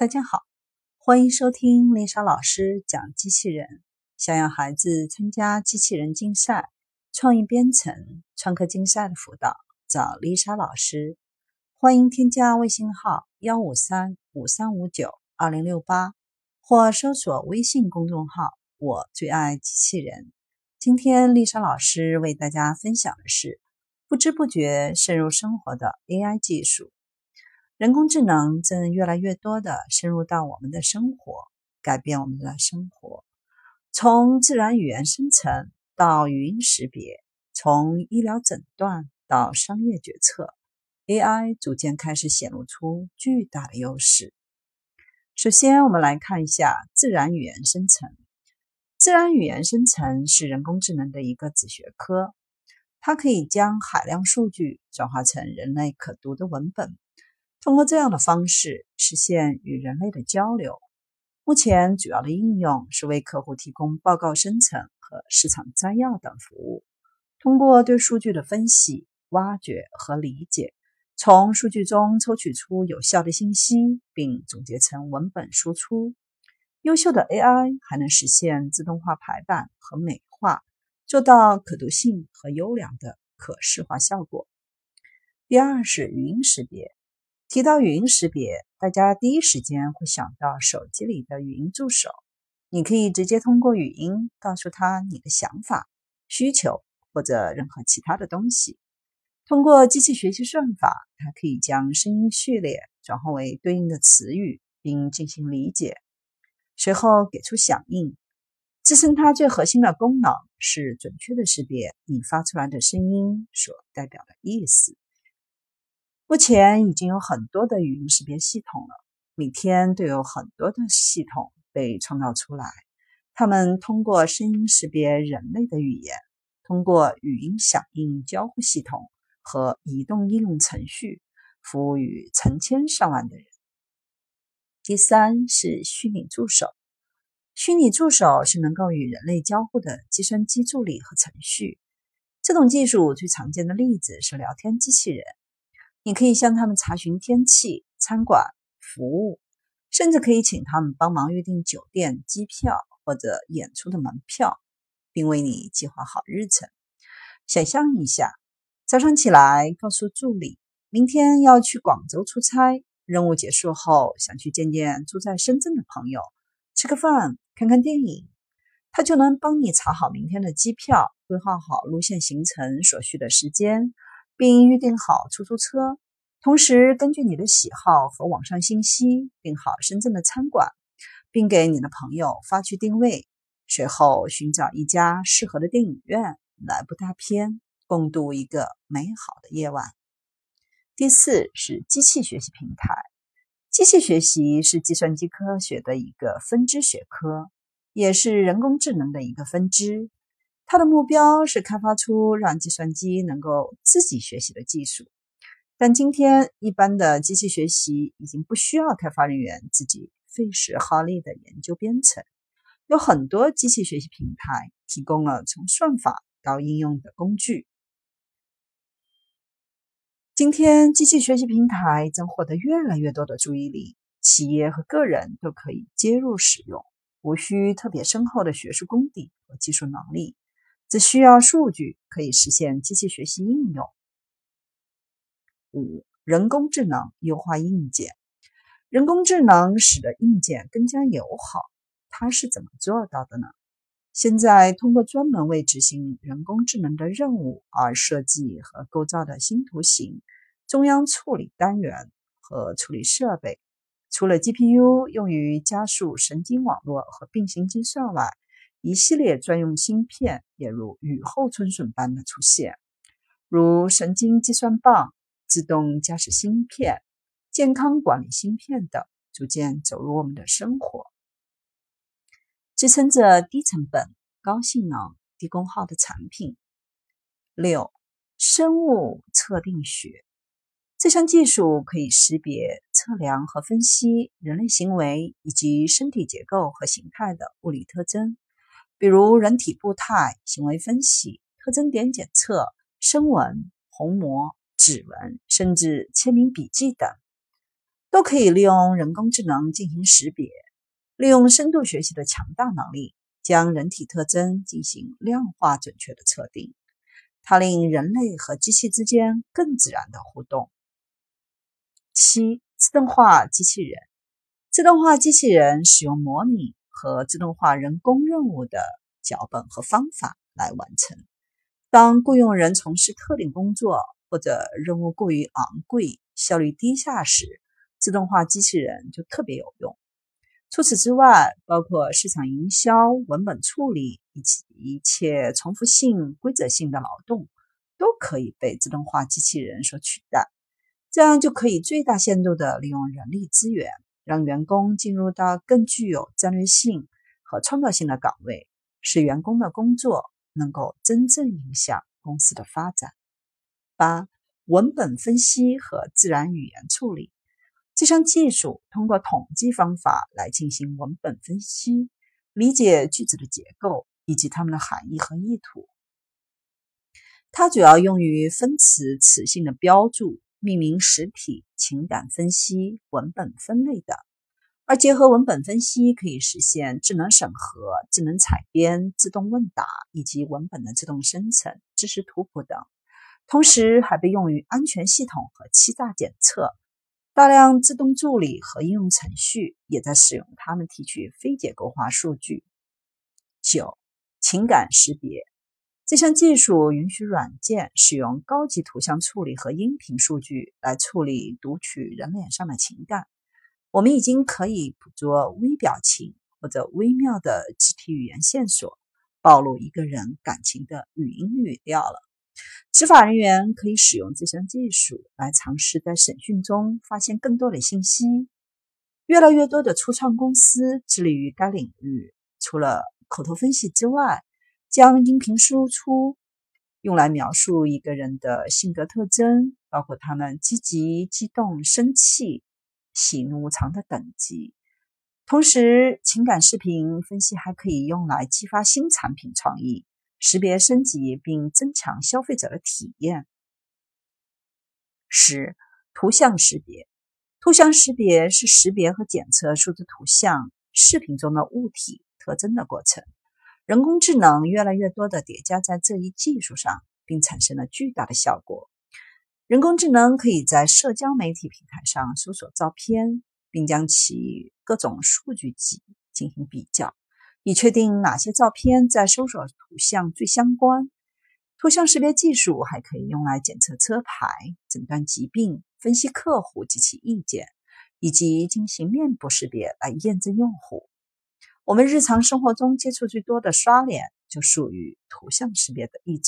大家好，欢迎收听丽莎老师讲机器人。想要孩子参加机器人竞赛、创意编程、创客竞赛的辅导，找丽莎老师。欢迎添加微信号幺五三五三五九二零六八，或搜索微信公众号“我最爱机器人”。今天丽莎老师为大家分享的是不知不觉渗入生活的 AI 技术。人工智能正越来越多的深入到我们的生活，改变我们的生活。从自然语言生成到语音识别，从医疗诊断到商业决策，AI 逐渐开始显露出巨大的优势。首先，我们来看一下自然语言生成。自然语言生成是人工智能的一个子学科，它可以将海量数据转化成人类可读的文本。通过这样的方式实现与人类的交流。目前主要的应用是为客户提供报告生成和市场摘要等服务。通过对数据的分析、挖掘和理解，从数据中抽取出有效的信息，并总结成文本输出。优秀的 AI 还能实现自动化排版和美化，做到可读性和优良的可视化效果。第二是语音识别。提到语音识别，大家第一时间会想到手机里的语音助手。你可以直接通过语音告诉他你的想法、需求或者任何其他的东西。通过机器学习算法，它可以将声音序列转化为对应的词语，并进行理解，随后给出响应。支撑它最核心的功能是准确的识别你发出来的声音所代表的意思。目前已经有很多的语音识别系统了，每天都有很多的系统被创造出来。他们通过声音识别人类的语言，通过语音响应交互系统和移动应用程序，服务于成千上万的人。第三是虚拟助手，虚拟助手是能够与人类交互的计算机助理和程序。这种技术最常见的例子是聊天机器人。你可以向他们查询天气、餐馆服务，甚至可以请他们帮忙预订酒店、机票或者演出的门票，并为你计划好日程。想象一下，早上起来告诉助理明天要去广州出差，任务结束后想去见见住在深圳的朋友，吃个饭、看看电影，他就能帮你查好明天的机票，规划好路线行程所需的时间。并预订好出租车，同时根据你的喜好和网上信息订好深圳的餐馆，并给你的朋友发去定位。随后寻找一家适合的电影院来部大片，共度一个美好的夜晚。第四是机器学习平台。机器学习是计算机科学的一个分支学科，也是人工智能的一个分支。它的目标是开发出让计算机能够自己学习的技术，但今天一般的机器学习已经不需要开发人员自己费时耗力的研究编程，有很多机器学习平台提供了从算法到应用的工具。今天，机器学习平台正获得越来越多的注意力，企业和个人都可以接入使用，无需特别深厚的学术功底和技术能力。只需要数据可以实现机器学习应用。五、人工智能优化硬件。人工智能使得硬件更加友好，它是怎么做到的呢？现在通过专门为执行人工智能的任务而设计和构造的新图形、中央处理单元和处理设备，除了 GPU 用于加速神经网络和并行计算外，一系列专用芯片也如雨后春笋般的出现，如神经计算棒、自动驾驶芯片、健康管理芯片等，逐渐走入我们的生活，支撑着低成本、高性能、低功耗的产品。六、生物测定学这项技术可以识别、测量和分析人类行为以及身体结构和形态的物理特征。比如人体步态、行为分析、特征点检测、声纹、虹膜、指纹，甚至签名笔记等。都可以利用人工智能进行识别。利用深度学习的强大能力，将人体特征进行量化准确的测定，它令人类和机器之间更自然的互动。七、自动化机器人。自动化机器人使用模拟和自动化人工任务的脚本和方法来完成。当雇佣人从事特定工作或者任务过于昂贵、效率低下时，自动化机器人就特别有用。除此之外，包括市场营销、文本处理以及一切重复性、规则性的劳动，都可以被自动化机器人所取代。这样就可以最大限度地利用人力资源，让员工进入到更具有战略性和创造性的岗位，使员工的工作能够真正影响公司的发展。八、文本分析和自然语言处理。这项技术通过统计方法来进行文本分析，理解句子的结构以及它们的含义和意图。它主要用于分词词性的标注。命名实体、情感分析、文本分类等，而结合文本分析，可以实现智能审核、智能采编、自动问答以及文本的自动生成、知识图谱等。同时，还被用于安全系统和欺诈检测。大量自动助理和应用程序也在使用它们提取非结构化数据。九、情感识别。这项技术允许软件使用高级图像处理和音频数据来处理读取人脸上的情感。我们已经可以捕捉微表情或者微妙的肢体语言线索，暴露一个人感情的语音语调了。执法人员可以使用这项技术来尝试在审讯中发现更多的信息。越来越多的初创公司致力于该领域，除了口头分析之外。将音频输出用来描述一个人的性格特征，包括他们积极、激动、生气、喜怒无常的等级。同时，情感视频分析还可以用来激发新产品创意、识别升级并增强消费者的体验。十、图像识别。图像识别是识别和检测数字图像、视频中的物体特征的过程。人工智能越来越多的叠加在这一技术上，并产生了巨大的效果。人工智能可以在社交媒体平台上搜索照片，并将其各种数据集进行比较，以确定哪些照片在搜索图像最相关。图像识别技术还可以用来检测车牌、诊断疾病、分析客户及其意见，以及进行面部识别来验证用户。我们日常生活中接触最多的刷脸，就属于图像识别的一种。